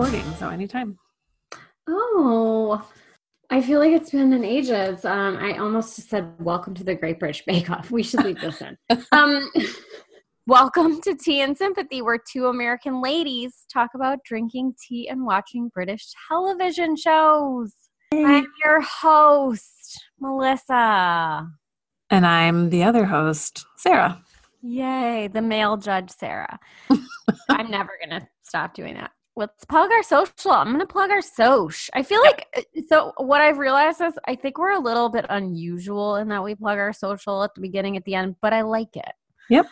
recording, so anytime. Oh, I feel like it's been an ages. Um, I almost said welcome to the Great British Bake Off. We should leave this in. Um, Welcome to Tea and Sympathy, where two American ladies talk about drinking tea and watching British television shows. I'm your host, Melissa. And I'm the other host, Sarah. Yay, the male judge, Sarah. I'm never going to stop doing that. Let's plug our social. I'm going to plug our social. I feel like, uh, so what I've realized is I think we're a little bit unusual in that we plug our social at the beginning, at the end, but I like it. Yep.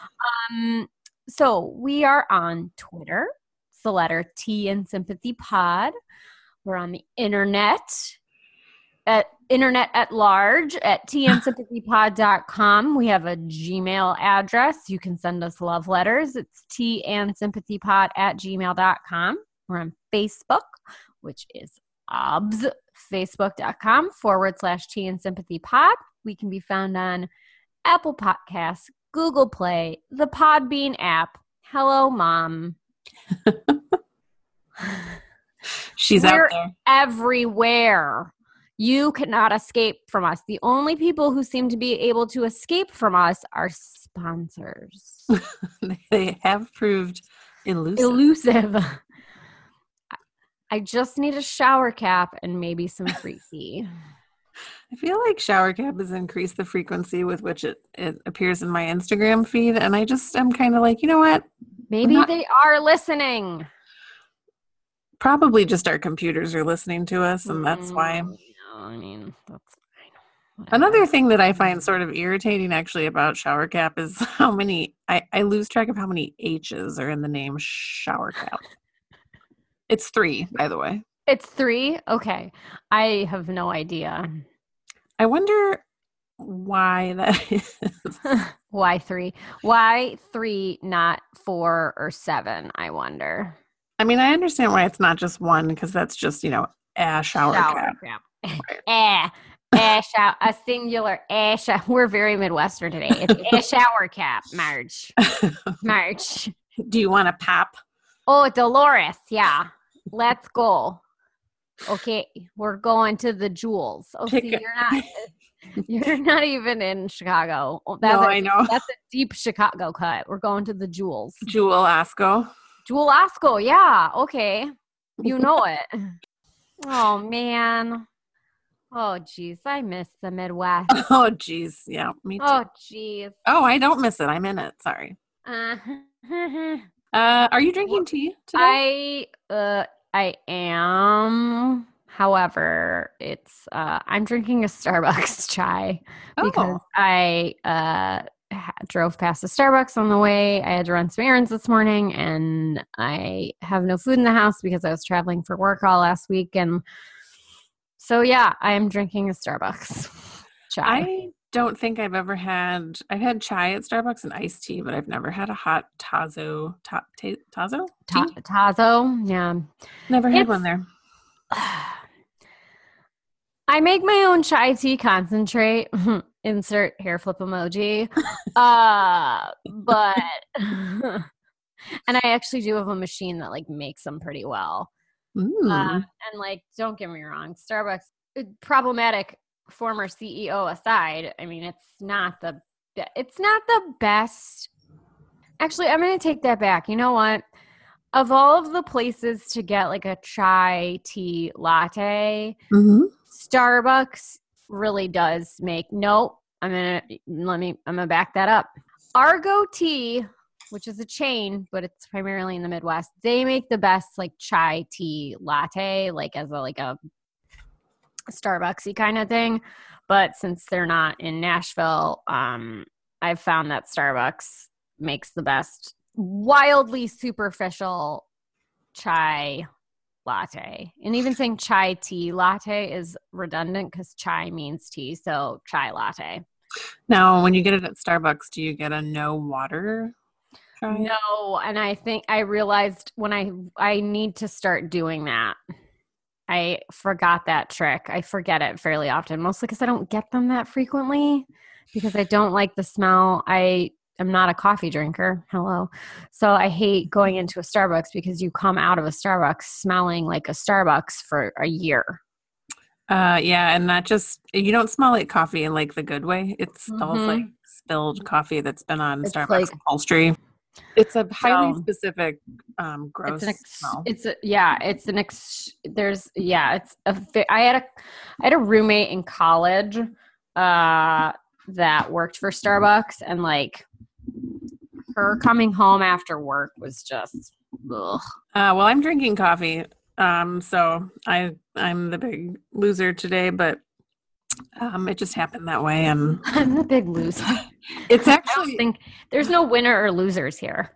Um, so we are on Twitter. It's the letter T and Sympathy Pod. We're on the internet at internet at large at tandsympathypod.com. We have a Gmail address. You can send us love letters. It's t and sympathypod at gmail.com. We're on Facebook, which is obs, facebook.com forward slash T and sympathy pod. We can be found on Apple Podcasts, Google Play, the Podbean app. Hello, Mom. She's We're out there. everywhere. You cannot escape from us. The only people who seem to be able to escape from us are sponsors. they have proved elusive. Elusive. I just need a shower cap and maybe some freaky. I feel like Shhhowercap has increased the frequency with which it, it appears in my Instagram feed. And I just am kind of like, you know what? Maybe not- they are listening. Probably just our computers are listening to us. And that's why. Mm, no, I mean, that's fine. Another thing that I find sort of irritating actually about Shhhowercap is how many I, I lose track of how many H's are in the name Shhhowercap. It's three, by the way. It's three? Okay. I have no idea. I wonder why that is. Why three? Why three, not four or seven? I wonder. I mean, I understand why it's not just one because that's just, you know, a shower, cap. cap. eh, eh, shower, a singular eh, shower. We're very Midwestern today. It's a shower cap, Marge. Marge. Do you want a pap? Oh, Dolores. Yeah. Let's go. Okay, we're going to the jewels. Oh, see, you're not. You're not even in Chicago. Oh, That's no, a, I know. That's a deep Chicago cut. We're going to the jewels. Jewel Osco. Jewel Osco, yeah, okay. You know it. Oh man. Oh jeez, I miss the Midwest. Oh, geez. Yeah, me too. Oh. Geez. Oh. I don't miss it. I'm in it. Sorry. Uh, Uh, are you drinking tea today? I uh I am. However, it's uh I'm drinking a Starbucks chai because oh, I uh ha- drove past a Starbucks on the way. I had to run some errands this morning and I have no food in the house because I was traveling for work all last week and so yeah, I am drinking a Starbucks chai. I don't think I've ever had. I've had chai at Starbucks and iced tea, but I've never had a hot tazo. Ta, ta, tazo? Ta- Tazo, yeah. Never had It's- one there. I make my own chai tea concentrate. Insert hair flip emoji. uh, but and I actually do have a machine that like makes them pretty well. Uh, and like, don't get me wrong, Starbucks uh, problematic former CEO aside. I mean, it's not the it's not the best. Actually, I'm going to take that back. You know what? Of all of the places to get like a chai tea latte, Mhm. Starbucks really does make nope. I'm gonna let me I'm gonna back that up. Argo Tea, which is a chain, but it's primarily in the Midwest, they make the best like chai tea latte, like as a like a Starbucksy kind of thing. But since they're not in Nashville, um, I've found that Starbucks makes the best wildly superficial chai latte. And even saying chai tea latte is redundant because chai means tea. So chai latte. Now, when you get it at Starbucks, do you get a no water? Chai? No, and I think I realized when I I need to start doing that. I forgot that trick. I forget it fairly often, mostly because I don't get them that frequently because I don't like the smell. I am not a coffee drinker. Hello. So I hate going into a Starbucks because you come out of a Starbucks smelling like a Starbucks for a year. Uh, yeah, and not just you don't smell like coffee in like the good way. It smells Mhm. like spilled coffee that's been on It's Starbucks like- upholstery. It's a highly So- specific, um, gross It's an ex- smell. it's a, yeah, it's an ex there's yeah, it's a I had a I had a roommate in college uh that worked for Starbucks and like her coming home after work was just ugh. Uh, well, I'm drinking coffee, um, so I I'm the big loser today, but um, it just happened that way, and I'm the big loser. it's I actually think there's no winner or losers here.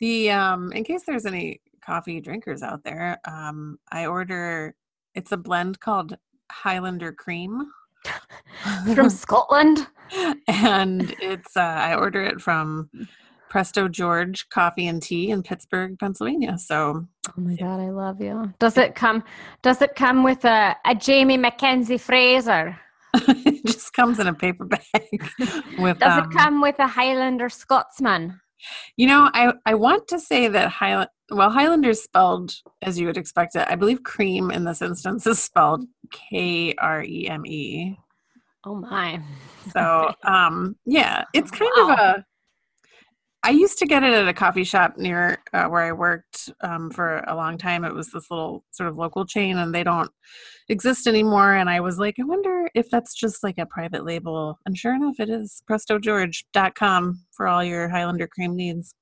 the um. In case there's any coffee drinkers out there, um, I order. It's a blend called Highlander Cream. From Scotland. and it's uh, I order it from Presto George Coffee and Tea in Pittsburgh, Pennsylvania. So Oh my god, I love you. Does it come does it come with a, a Jamie Mackenzie Fraser? it just comes in a paper bag with. Does um, it come with a Highlander Scotsman? You know, I I want to say that Highland. Well, Highlander's spelled as you would expect it. I believe cream in this instance is spelled K R E M E. Oh my. So, um, yeah, it's kind of a. I used to get it at a coffee shop near uh, where I worked um, for a long time. It was this little sort of local chain, and they don't exist anymore. And I was like, I wonder if that's just like a private label. And sure enough, it is PrestoGeorge.com for all your Highlander cream needs.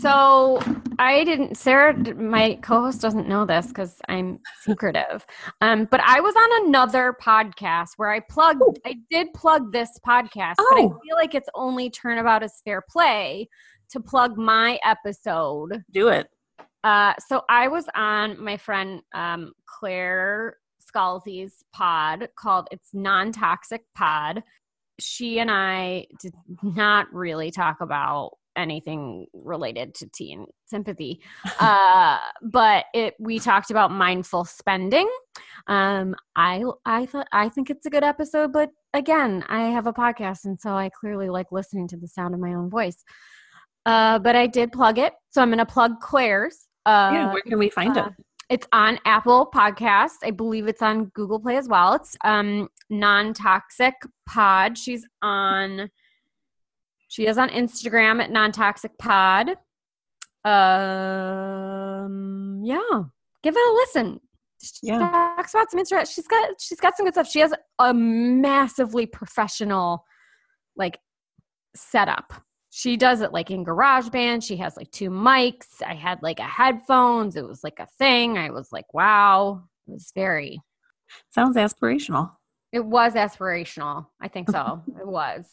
So I didn't. Sarah, my co-host, doesn't know this because I'm secretive. Um, but I was on another podcast where I plugged. Oh. I did plug this podcast, but I Oh. feel like it's only turnabout is fair play to plug my episode. Do it. Uh, so I was on my friend um, Claire Scalzi's pod called "It's Non-Toxic Pod." She and I did not really talk about anything related to teen sympathy, uh, but it we talked about mindful spending. Um, I I thought I think it's a good episode, but again, I have a podcast, and so I clearly like listening to the sound of my own voice. Uh, but I did plug it, so I'm going to plug Claire's. Uh, yeah, where can we find uh, it? it's on Apple Podcasts. I believe it's on Google Play as well. It's um non-toxic pod. She's on she is on Instagram at non-toxic pod. Um yeah. Give it a listen. She Yeah. talks about some interest. She's got she's got some good stuff. She has a massively professional like setup. She does it like in GarageBand. She has like two mics. I had like a headphones. It was like a thing. I was like, wow. It was very Sounds aspirational. it was aspirational. I think so. it was.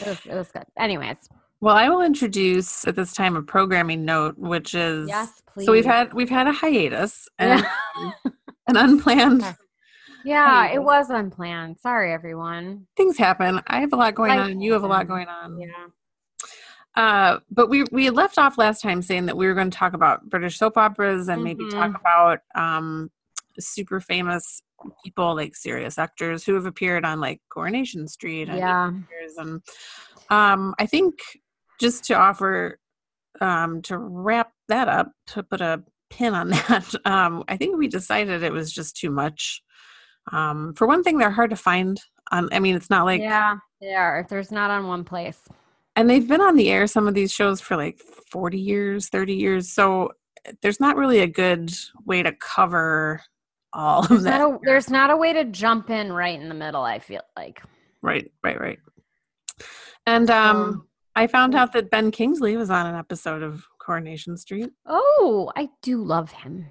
It was it was good. Anyways. Well, I will introduce at this time a programming note, which is Yes, please. so we've had we've had a hiatus and an unplanned Okay. Yeah, Hey. it was unplanned. Sorry everyone. things happen. I have a lot going Life on. You have a lot going on. Yeah. Uh, but we we left off last time saying that we were going to talk about British soap operas and maybe Mhm. talk about um, super famous people like serious actors who have appeared on like Coronation Street and Yeah. and um, I think just to offer um, to wrap that up to put a pin on that um, I think we decided it was just too much um, for one thing they're hard to find on I mean it's not like yeah, they are. If there's not on one place. And they've been on the air some of these shows for like 40 years 30 years. So there's not really a good way to cover all of that not, a, there's not a way to jump in right in the middle, I feel like. right right right. And um Um, i found out that ben kingsley was on an episode of coronation street. Oh, I do love him.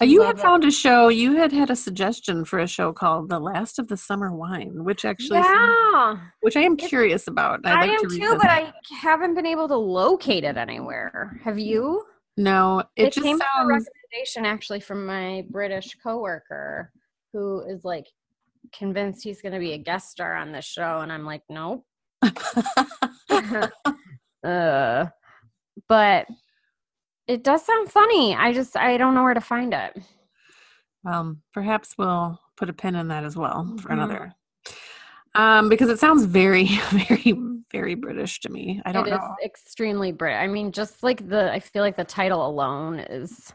Do you had it. found a show you had had a suggestion for a show called the last of the summer wine which actually sounds- Yeah, which i am curious about I'd I like am to too, but. I haven't been able to locate it anywhere. Have you? no it, It, just came from a recommendation actually from my British coworker who is like convinced he's going to be a guest star on this show, and I'm like, nope. uh, but it does sound funny. I just I don't know where to find it. Um, perhaps we'll put a pin in that as well for Mhm. another. Um, because it sounds very, very, very British to me. I don't It is know. extremely British. I mean, just like the, I feel like the title alone is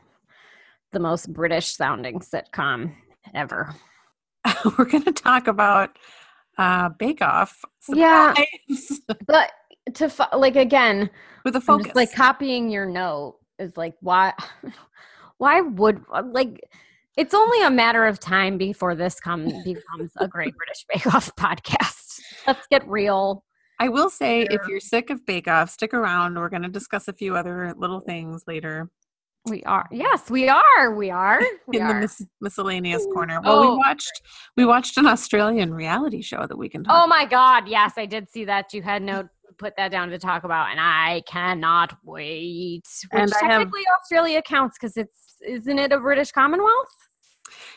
the most British sounding sitcom ever. We're going to talk about uh, Bake Off. Yeah. But to like again, with a focus. like copying your note is like why, why would like it's only a matter of time before this come becomes a Great British Bake Off podcast. Let's get real. I will say, if you're sick of Bake Off, stick around. We're going to discuss a few other little things later We are yes, we are. We are. We in the mis- miscellaneous corner. Well, Oh, we watched we watched an Australian reality show that we can talk. Oh my god, yes, I did see that. You had no put that down to talk about, and I cannot wait. Which And I have- technically Australia counts because it's isn't it a British Commonwealth?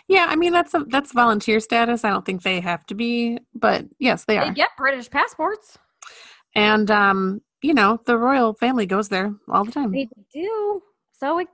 Yeah, I mean that's a, that's volunteer status. I don't think they have to be, but yes, they They are. get British passports. And um, you know, the royal family goes there all the time. They do. So it's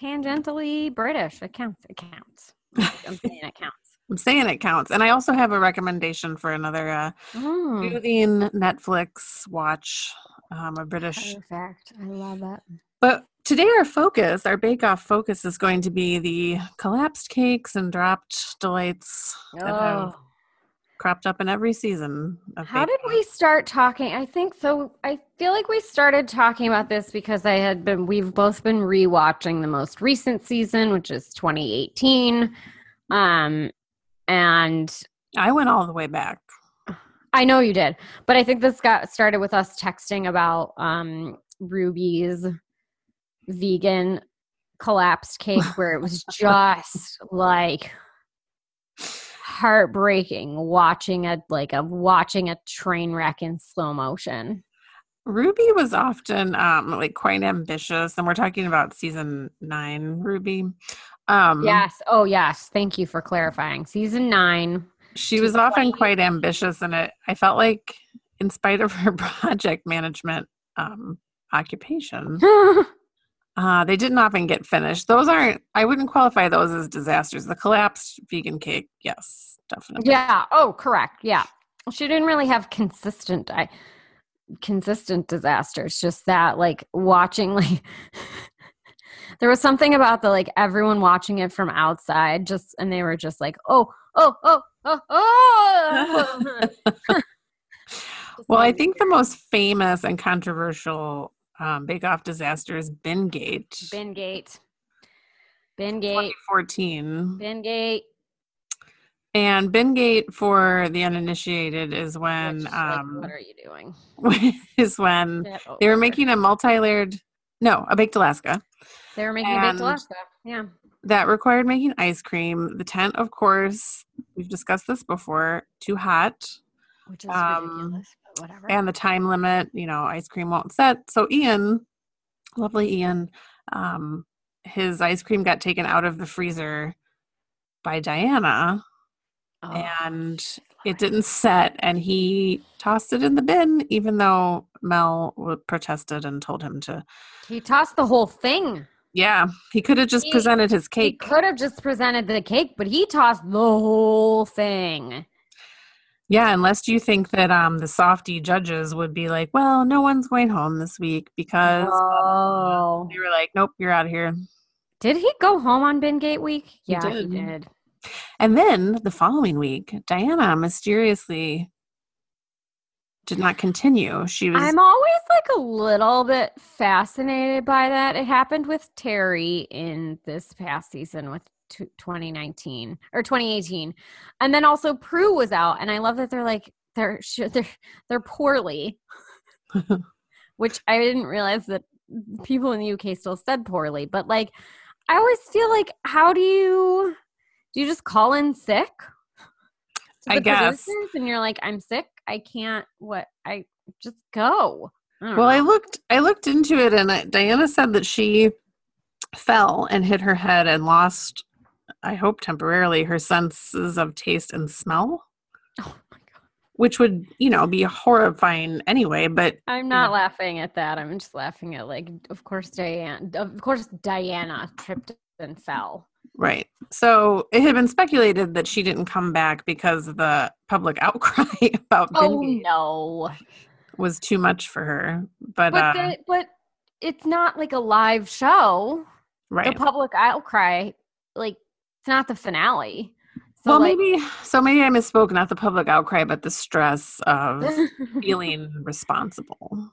tangentially British. It counts. It counts. I'm saying it counts. I'm saying it counts. And I also have a recommendation for another uh, Mm, soothing Netflix watch. Um, a British perfect. I love that. But today, our focus, our bake off focus, is going to be the collapsed cakes and dropped delights that have Oh. cropped up in every season. Of How did we start talking? I think so. I feel like we started talking about this because I had been, we've both been rewatching the most recent season, which is 2018. Um, and I went all the way back. I know you did, but I think this got started with us texting about um, Ruby's vegan collapsed cake, where it was just like heartbreaking watching a like a watching a train wreck in slow motion. Ruby was often um, like quite ambitious, and we're talking about season nine. Ruby, um, Yes. Oh, yes. Thank you for clarifying. Season nine. she was often quite ambitious, and it. I felt like, in spite of her project management um, occupation, Uh, they didn't often get finished. Those aren't, I wouldn't qualify those as disasters. The collapsed vegan cake, yes, definitely. yeah. Oh, correct. Yeah. She didn't really have consistent. I consistent disasters. Just that, like watching, like there was something about the like everyone watching it from outside, just and they were just like, oh, oh, oh, oh, oh. Well, I think the most famous and controversial um, Bake Off disaster is Bingate, Bingate, Bingate, 2014. Bingate. And Bingate, for the uninitiated, is when like, um, what are you doing? is when they were making a multi-layered, no, a baked Alaska They were making and- baked Alaska. Yeah. that required making ice cream. The tent, of course, we've discussed this before, too hot. Which is Um, ridiculous, but whatever. and the time limit you know ice cream won't set so ian lovely ian um his ice cream got taken out of the freezer by diana Oh, and it didn't set and he tossed it in the bin even though mel protested and told him to he tossed the whole thing. yeah he could have just He- presented his cake. He could have just presented the cake, but he tossed the whole thing. yeah unless you think that um the softy judges would be like well no one's going home this week because Oh. they were like nope you're out of here Did he go home on Bingate week? He yeah, did. he did. And then the following week, Diana mysteriously did not continue. She was I'm always like a little bit fascinated by that. It happened with Terry in this past season with t- 2019 or 2018, and then also Prue was out, and I love that they're like they're they're they're poorly, which I didn't realize that people in the UK still said poorly, but like I always feel like how do you do you just call in sick? I guess. and you're like I'm sick. I can't. What I just go. I well, I looked I looked into it and I, Diana said that she fell and hit her head and lost I hope temporarily her senses of taste and smell, Oh my god. which would, you know, be horrifying anyway, but I'm not laughing at that. I'm just laughing at like, of course, Diana. Of course, Diana tripped and fell. Right. So, it had been speculated that she didn't come back because the public outcry about Oh Bingate. no! was too much for her. But, But uh, the, but it's not like a live show. right. The public outcry, like it's not the finale. So well, like, maybe so. Maybe I misspoke. Not the public outcry, but the stress of feeling responsible.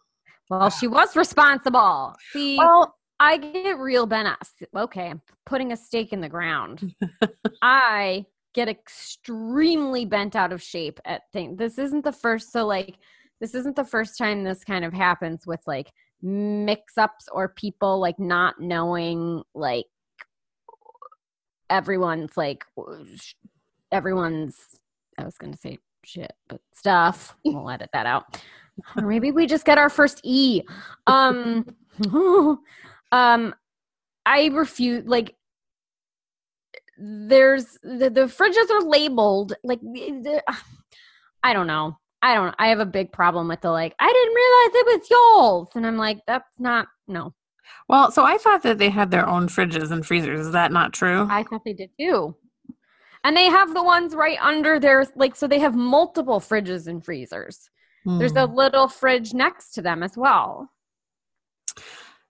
well, she was responsible. See, Well, I get real Ben. Okay, I'm putting a stake in the ground. I get extremely bent out of shape at things. This isn't the first. So like, this isn't the first time this kind of happens with like mix-ups or people like not knowing like everyone's like everyone's. I was gonna say shit, but stuff. We'll edit that out. Or maybe we just get our first E. Um, um, I refuse. Like, there's the, the fridges are labeled. Like, the, I don't know. I don't. I have a big problem with the like. I didn't realize it was yours, and I'm like, that's not. No, well, so I thought that they had their own fridges and freezers. Is that not true? I thought they did too. And they have the ones right under their like. So they have multiple fridges and freezers. There's Hmm. a little fridge next to them as well.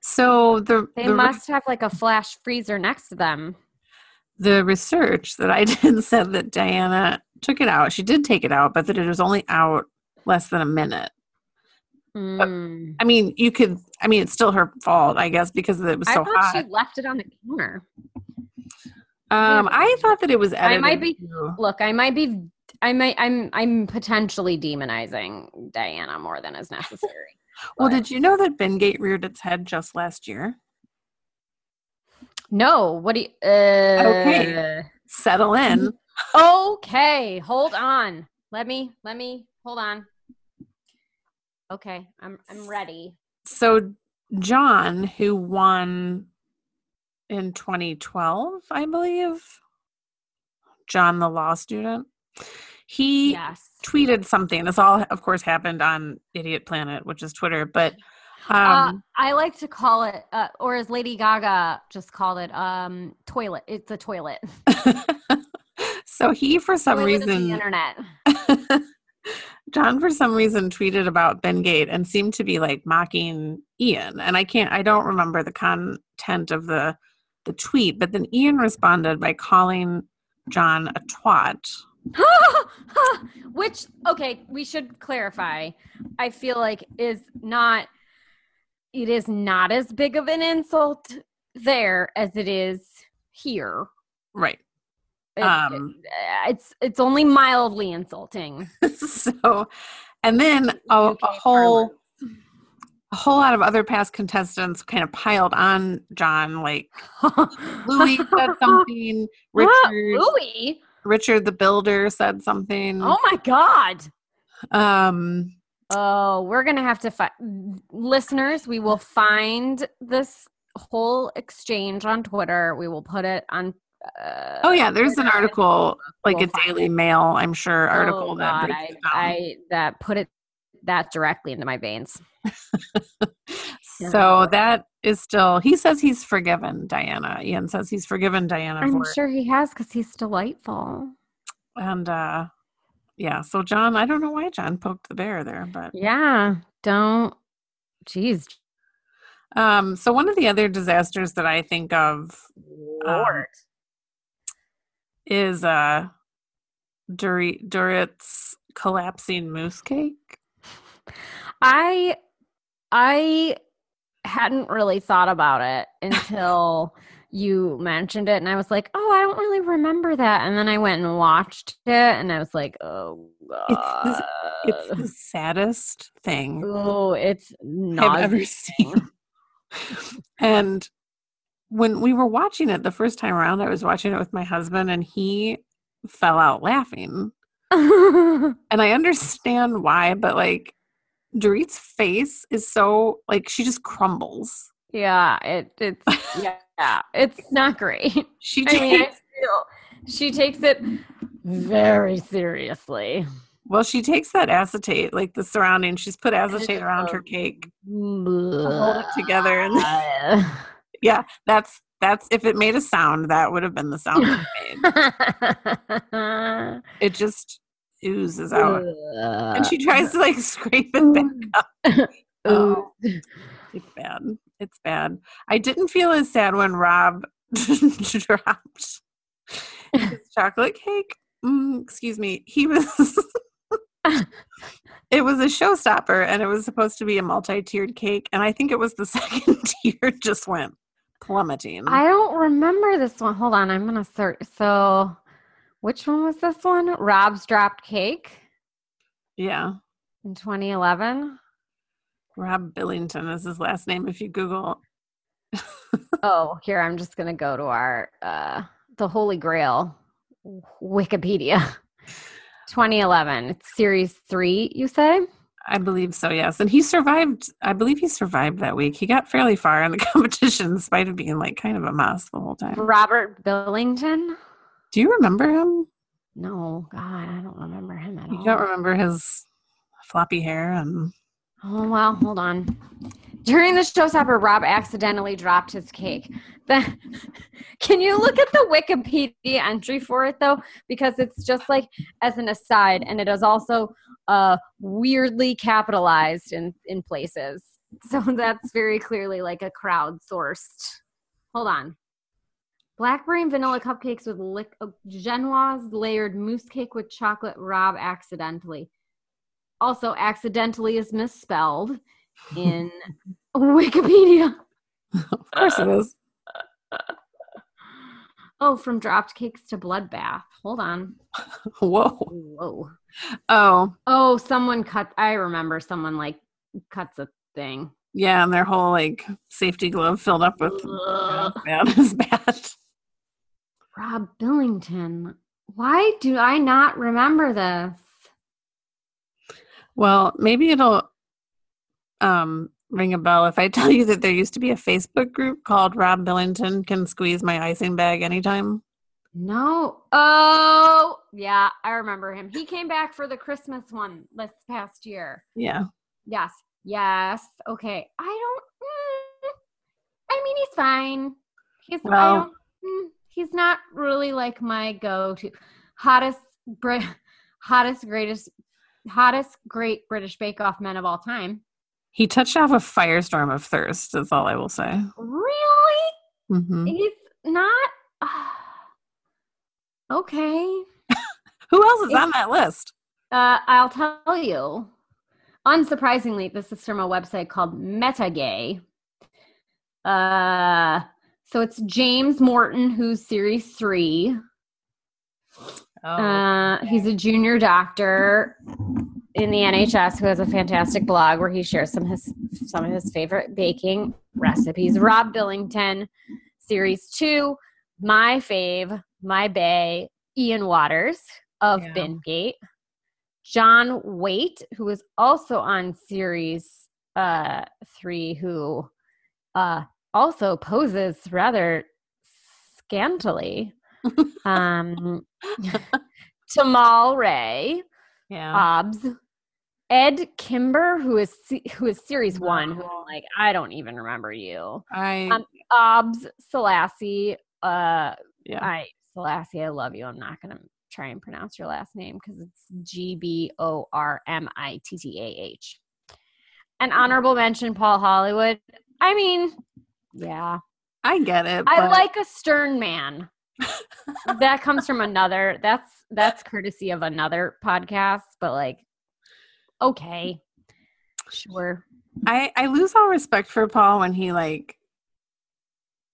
So the They the, must have like a flash freezer next to them. the research that I did said that Diana took it out. She did take it out, but that it was only out less than a minute. Mm. I mean, you could. I mean, it's still her fault, I guess, because it was I so thought hot. she left it on the counter. um, I thought that it was I might be- to- Look, I might be, I might, I'm, I'm potentially demonizing Diana more than is necessary. Well, but- did you know that Bingate reared its head just last year? No, what do you? Uh, Okay. Settle in. Okay, hold on. Let me, let me, hold on. Okay, I'm, I'm ready. So John, who won in 2012, I believe, John, the law student, he Yes. Tweeted something. This all, of course, happened on Idiot Planet, which is Twitter. But uh, um, I like to call it, uh, or as Lady Gaga just called it, um, toilet. It's a toilet. so he, for some Toilet of the reason, internet. John, for some reason, tweeted about Bingate and seemed to be like mocking Ian. And I can't, I don't remember the content of the the tweet, but then Ian responded by calling John a twat. Which, okay, we should clarify. I feel like is not, it is not as big of an insult there as it is here. Right. It- Um, it- it's it's only mildly insulting. so, and then a, a whole a whole lot of other past contestants kind of piled on John. Like Louis said something. Richard, Louis? Richard the Builder said something. Oh my god. Um, Oh, we're gonna have to find listeners. We will find this whole exchange on Twitter. We will put it on. Uh, oh yeah, there's an article, like We'll a Daily Mail, I'm sure, article Oh, that God, breaks I. I that put it that directly into my veins. so that is still. He says he's forgiven Diana. Ian says he's forgiven Diana I'm for it. sure he has because he's delightful. And uh yeah, so John, I don't know why John poked the bear there, but Yeah, don't. Jeez, um so one of the other disasters that I think of Lord. is uh Dorret Dorret's collapsing mousse cake. I I hadn't really thought about it until you mentioned it and I was like, "Oh, I don't really remember that." And then I went and watched it and I was like, "Oh It's god." It's the saddest thing oh, it's I've ever seen. and when we were watching it the first time around, I was watching it with my husband and he fell out laughing. And I understand why, but like Dorret's face is so like she just crumbles. yeah, it it's yeah, yeah it's not great. She I mean, I takes feel she takes it very seriously. well, she takes that acetate, like the surrounding. She's put acetate around her cake. Hold it together and- Yeah, that's that's if it made a sound, that would have been the sound it made. It just oozes out. and she tries to like scrape it back up. Oh, it's bad. It's bad. I didn't feel as sad when Rob dropped his chocolate cake. Mm, excuse me. He was. it was a showstopper, and it was supposed to be a multi-tiered cake, and I think it was the second tier just went plummeting. I don't remember this one. Hold on, I'm gonna search. So, which one was this one? Rob's dropped cake. Yeah. In 2011. Rob Billington is his last name. If you Google. oh, here I'm just gonna go to our uh, the Holy Grail Wikipedia. 2011. It's series three. You say? I believe so. Yes, and he survived. I believe he survived that week. He got fairly far in the competition, in spite of being like kind of a mess the whole time. Robert Billington. Do you remember him? No, God, I don't remember him at you all. You don't remember his floppy hair and Oh, well, hold on. During the showstopper, Rob accidentally dropped his cake. The, can you look at the Wikipedia entry for it, though? Because it's just like as an aside, and it is also uh, weirdly capitalized in, in places. So that's very clearly like a crowdsourced. Hold on. Blackberry and vanilla cupcakes with lick, uh, Genoise layered mousse cake with chocolate Rob accidentally also accidentally is misspelled in Wikipedia. Of course it is. Oh, from dropped cakes to bloodbath. Hold on. Whoa. Whoa. Oh. Oh, someone cut. I remember someone like cuts a thing. Yeah, and their whole like safety glove filled up with bad is bad. Rob Billington. Why do I not remember this? Well, maybe it'll um, ring a bell if I tell you that there used to be a Facebook group called Rob Billington Can Squeeze My Icing Bag Anytime. No. Oh, yeah, I remember him. He came back for the Christmas one this past year. Yeah. Yes. Yes. Okay. I don't. Mm, I mean, he's fine. He's. Well, I don't. Mm, he's not really like my go-to hottest, hottest, greatest hottest Great British Bake Off men of all time. He touched off a firestorm of thirst. That's all I will say. Really? Mm-hmm. He's not. Uh, okay. Who else is it's, on that list? Uh, I'll tell you. Unsurprisingly, this is from a website called Metagay. Uh, so it's James Morton, who's series three. Oh, uh, he's a junior doctor in the NHS who has a fantastic blog where he shares some his some of his favorite baking recipes. Rob Billington, series two, my fave, my bay, Ian Watters of yeah. Bingate, John Whaite, who was also on series uh, three, who uh, also poses rather scantily um, Tamal Ray, yeah, Obs, Edd Kimber, who is who is series one. Who I'm like, I don't even remember you. I um, Obs Selasi. Uh, yeah, I Selasi, I love you. I'm not gonna try and pronounce your last name because it's G B O R M I T T A H. An honorable mention, Paul Hollywood. I mean, yeah, I get it. I like a stern man. That comes from another that's that's courtesy of another podcast but like okay. Sure. I i lose all respect for paul when he like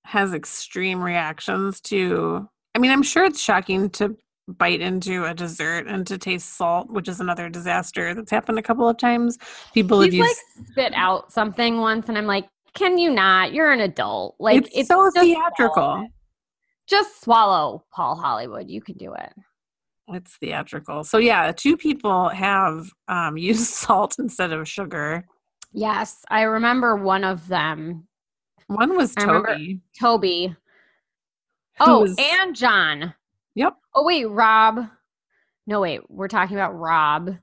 has extreme reactions to i mean i'm sure it's shocking to bite into a dessert and to taste salt which is another disaster that's happened a couple of times. People He's have used like spit out something once and i'm like can you not you're an adult like it's, it's so theatrical just swallow Paul Hollywood. You can do it. It's theatrical. So yeah, two people have um, used salt instead of sugar. Yes, I remember one of them. One was Toby. Toby. Oh, was... and John. Yep. Oh wait, Rob. No wait, we're talking about Rob,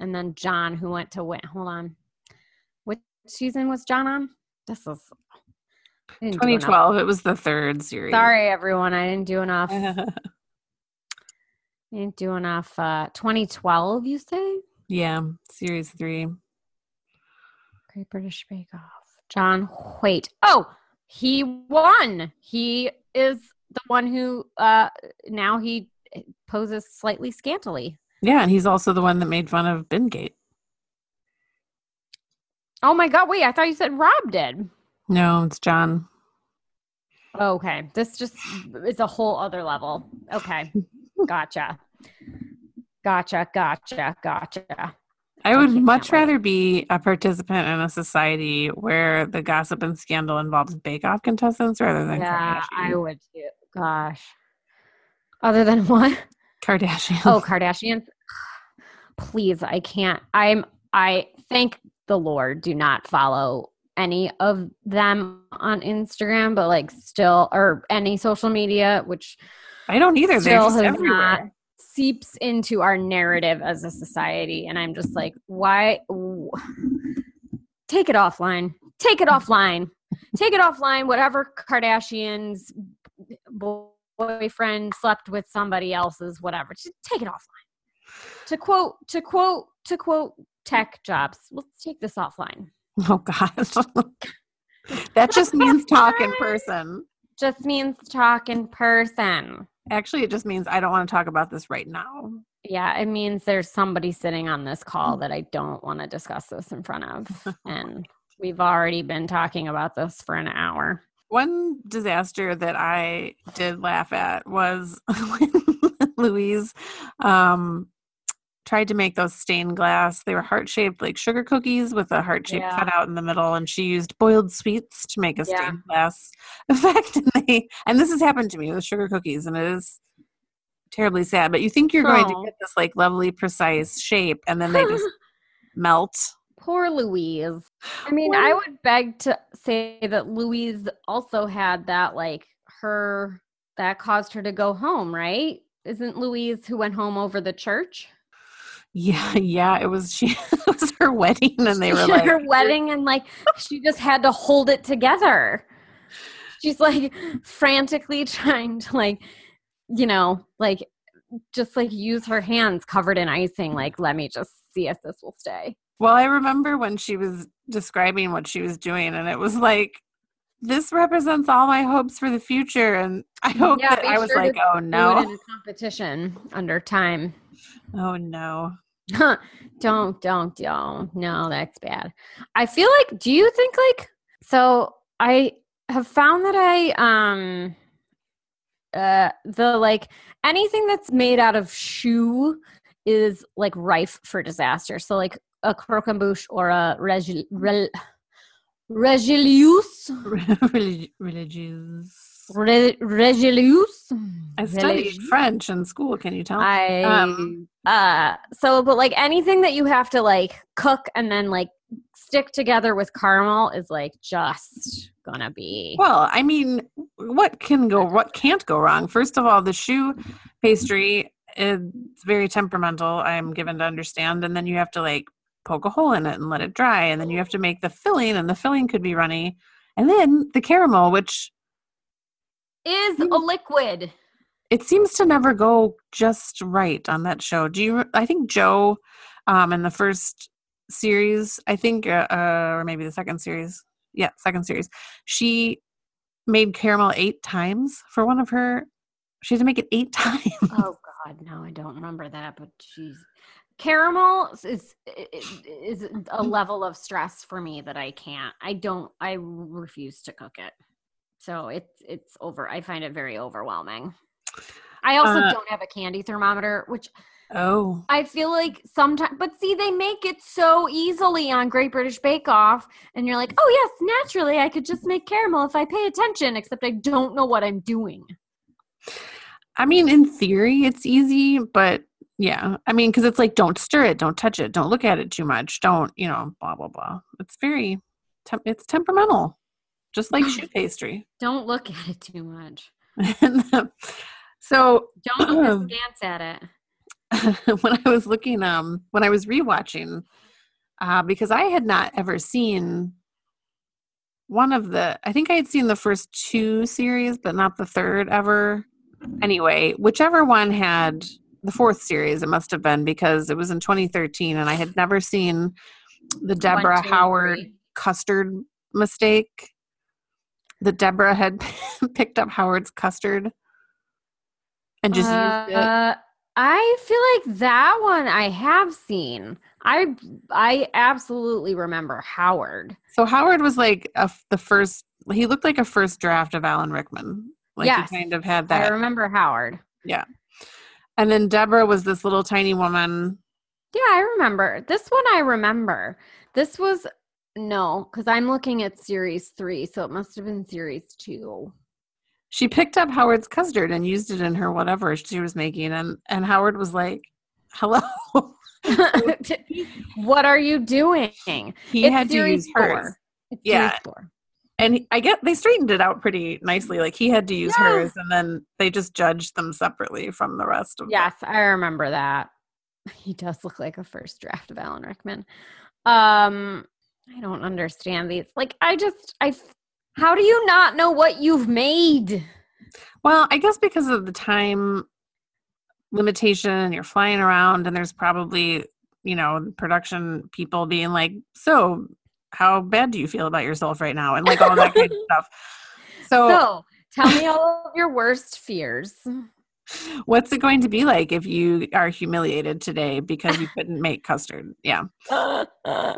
and then John, who went to win. Hold on. Which season was John on? This is 2012. It was the third series. Sorry, everyone. I didn't do enough. I didn't do enough. Uh, 2012, you say? Yeah, series three. Great British Bake Off. John Whaite. Oh, he won. He is the one who uh now he poses slightly scantily. Yeah, and he's also the one that made fun of Bingate. Oh my god, wait, I thought you said Rob did. No, it's John. Oh, okay. This just is a whole other level. Okay. Gotcha. Gotcha. Gotcha. Gotcha. I would much wait. rather be a participant in a society where the gossip and scandal involves Bake Off contestants rather than Yeah, I would too. Gosh. Other than what? Kardashian. Oh, Kardashians. Please, I can't. I'm I thank the Lord do not follow any of them on Instagram, but like still or any social media, which I don't either. Still just has everywhere. not seeps into our narrative as a society. And I'm just like, why take it offline. Take it offline. Take it offline. Whatever Kardashian's boyfriend slept with somebody else's, whatever. Just take it offline. To quote, to quote, to quote tech jobs. Let's take this offline. Oh God. that just means talk in person. Just means talk in person. Actually, it just means I don't want to talk about this right now. Yeah, it means there's somebody sitting on this call that I don't want to discuss this in front of. And we've already been talking about this for an hour. One disaster that I did laugh at was when Louise um, tried to make those stained glass. They were heart shaped, like sugar cookies with a heart shaped Yeah. cut out in the middle, and she used boiled sweets to make a Yeah. stained glass effect. And, they, and this has happened to me with sugar cookies, and it is terribly sad. But you think you're going to Oh. get this like lovely, precise shape, and then they just melt. Poor Louise. I mean, Well- I would beg to say that Louise also had that, like, her, that caused her to go home, right? Isn't Louise who went home over the church? Yeah, yeah. It was she. It was her wedding, and they were like, her wedding, and like, she just had to hold it together. She's like frantically trying to, like, you know, like, just like use her hands covered in icing, like, let me just see if this will stay. Well, I remember when she was describing what she was doing, and it was like, this represents all my hopes for the future. And I hope Yeah, that I was sure like, oh it in no, a competition under time. oh no. don't, don't, don't. No, that's bad. I feel like, do you think like, so I have found that I, um, uh, the like anything that's made out of choux is like rife for disaster. So like a croquembouche or a rel, regilius, Relig- religious. re, regilius. I studied French in school. Can you tell? I Um, uh so but like anything that you have to like cook and then like stick together with caramel is like just gonna be Well, I mean, what can go, what can't go wrong? First of all, the choux pastry is very temperamental, I'm given to understand. And then you have to like poke a hole in it and let it dry. And then you have to make the filling, and the filling could be runny. And then the caramel, which is a liquid. it seems to never go just right on that show. Do you? I think Jo, um, in the first series, I think, uh, uh, or maybe the second series, yeah, second series, she made caramel eight times for one of her. She had to make it eight times. Oh god, no, I don't remember that, but jeez. Caramel is is a level of stress for me that I can't. I don't I refuse to cook it. So it's it's over. I find it very overwhelming. I also Uh, don't have a candy thermometer, which oh, I feel like sometimes, but see, they make it so easily on Great British Bake Off, and you're like, oh yes, naturally, I could just make caramel if I pay attention. Except I don't know what I'm doing. I mean, in theory, it's easy, but yeah, I mean, because it's like, don't stir it, don't touch it, don't look at it too much, don't, you know, blah blah blah. It's very, tem- it's temperamental, just like choux pastry. Don't look at it too much. So Don't look askance at it. when I was looking, um, when I was rewatching, uh, because I had not ever seen one of the, I think I had seen the first two series, but not the third ever. Anyway, whichever one had the fourth series. It must have been because it was in 2013, and I had never seen the Deborah One, two, Howard three. custard mistake. That Deborah had picked up Howard's custard and just used it. Uh, I feel like that one I have seen. I I absolutely remember Howard. So Howard was like a the first. He looked like a first draft of Alan Rickman. Like Yes. he kind of had that. I remember Howard. And then Deborah was this little tiny woman. Yeah, I remember. This one I remember. This was no, because I'm looking at series three, so it must have been series two. She picked up Howard's custard and used it in her whatever she was making, and and Howard was like, "Hello." what are you doing? he It's had to use hers, four. It's Yeah. four. And I get they straightened it out pretty nicely. Like he had to use Yeah. hers, and then they just judged them separately from the rest of. them. Yes, I remember that. He does look like a first draft of Alan Rickman. Um, I don't understand these. Like, I just, I. How do you not know what you've made? Well, I guess because of the time limitation you're flying around and there's probably, you know, production people being like, "So, how bad do you feel about yourself right now?" and like all that kind of stuff. So, So, tell me all of your worst fears. what's it going to be like if you are humiliated today because you couldn't make custard? Yeah. I I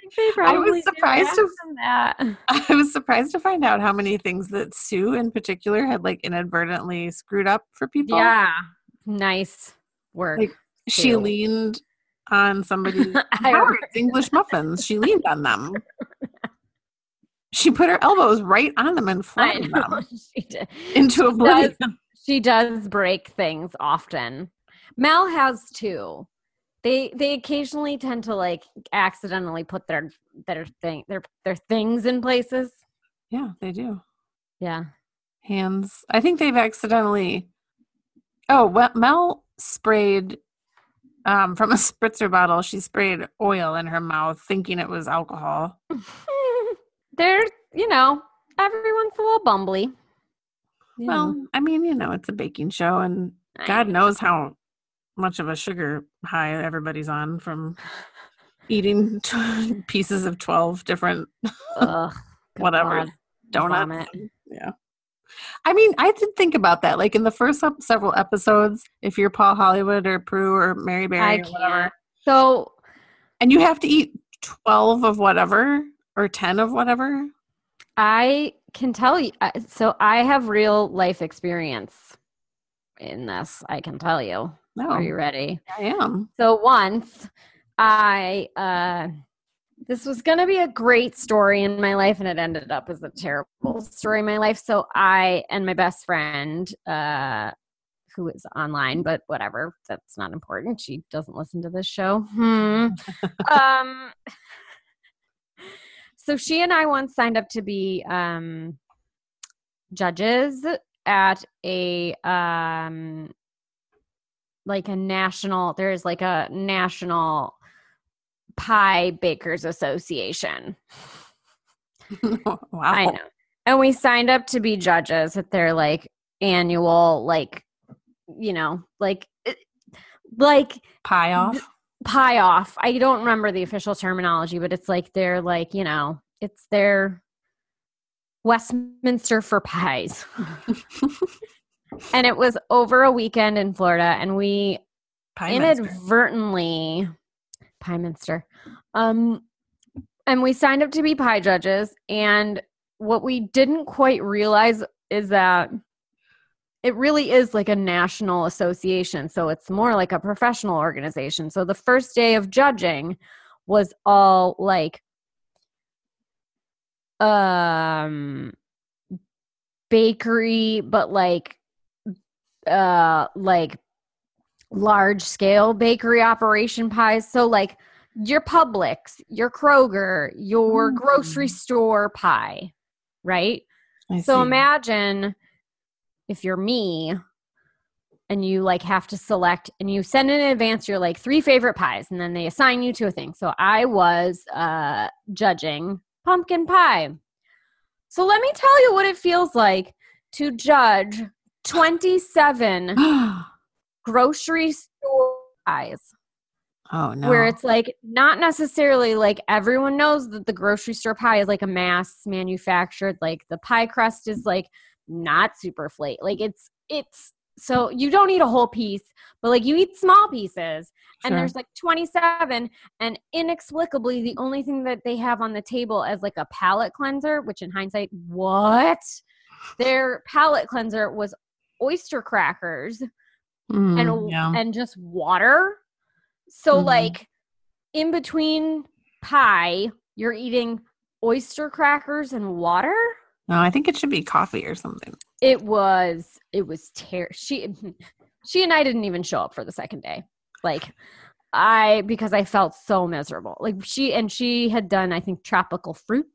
think they probably do surprised to- that. was surprised to find out how many things that Sue in particular had like inadvertently screwed up for people. Yeah, nice work. Like, she leaned on somebody I Howard's English muffins. She leaned on them. She put her elbows right on them and flattened them she did. into oblivion. She does break things often. Mel has too. They they occasionally tend to like accidentally put their their thing their their things in places. Yeah, they do. Yeah. Hands. I think they've accidentally. Oh, well, Mel sprayed um, from a spritzer bottle. She sprayed oil in her mouth, thinking it was alcohol. They're you know everyone's a little bumbly. You Well. I mean, you know, it's a baking show, and God knows how much of a sugar high everybody's on from eating t- pieces of 12 different Ugh, whatever donuts. Vomit. Yeah. I mean, I did think about that. Like in the first several episodes, if you're Paul Hollywood or Prue or Mary Berry I or whatever. So and you have to eat 12 of whatever or 10 of whatever. I can tell you. uh, So I have real life experience in this. I can tell you. No, Are you ready? I am. So once I uh this was going to be a great story in my life and it ended up as a terrible story in my life. So I and my best friend uh who is online but whatever, that's not important. She doesn't listen to this show. Hmm. um so she and I once signed up to be um judges at a um like a national there's like a national pie bakers association. Wow. i know. And we signed up to be judges at their like annual like you know like eh, like Pie off. pie off. I don't remember the official terminology but it's like they're like you know it's their westminster for pies. And it was over a weekend in florida and we Pie inadvertently pie minster um and we signed up to be pie judges and what we didn't quite realize is that it really is like a national association so it's more like a professional organization. So the first day of judging was all like um bakery but like uh like large scale bakery operation pies so like your Publix, your Kroger, your grocery Mm. store pie, right? I So see. imagine if you're me and you like have to select and you send in advance your like three favorite pies and then they assign you to a thing. So I was uh judging pumpkin pie. So let me tell you what it feels like to judge 27 grocery store pies Oh no. where it's like not necessarily like everyone knows that the grocery store pie is like a mass manufactured like the pie crust is like not super flake like it's it's so you don't eat a whole piece but like you eat small pieces and Sure. there's like 27 and inexplicably the only thing that they have on the table as like a palate cleanser which in hindsight what their palate cleanser was oyster crackers Mm, and yeah. and just water. So Mhm. like in between pie, you're eating oyster crackers and water. no, I think it should be coffee or something. It was it was ter- she she and I didn't even show up for the second day. Like I because I felt so miserable. Like she and she had done I think tropical fruits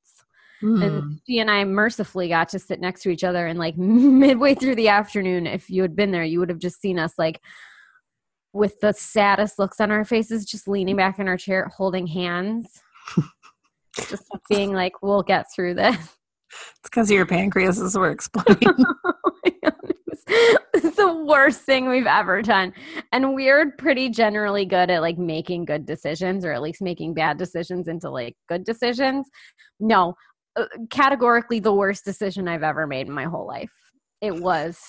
Mm. and she and I mercifully got to sit next to each other and like midway through the afternoon if you had been there you would have just seen us like with the saddest looks on our faces just leaning back in our chair holding hands just being like we'll get through this It's because your pancreases were exploding. My God, it was- it's the worst thing we've ever done and we're pretty generally good at like making good decisions or at least making bad decisions into like good decisions no categorically the worst decision i've ever made in my whole life it was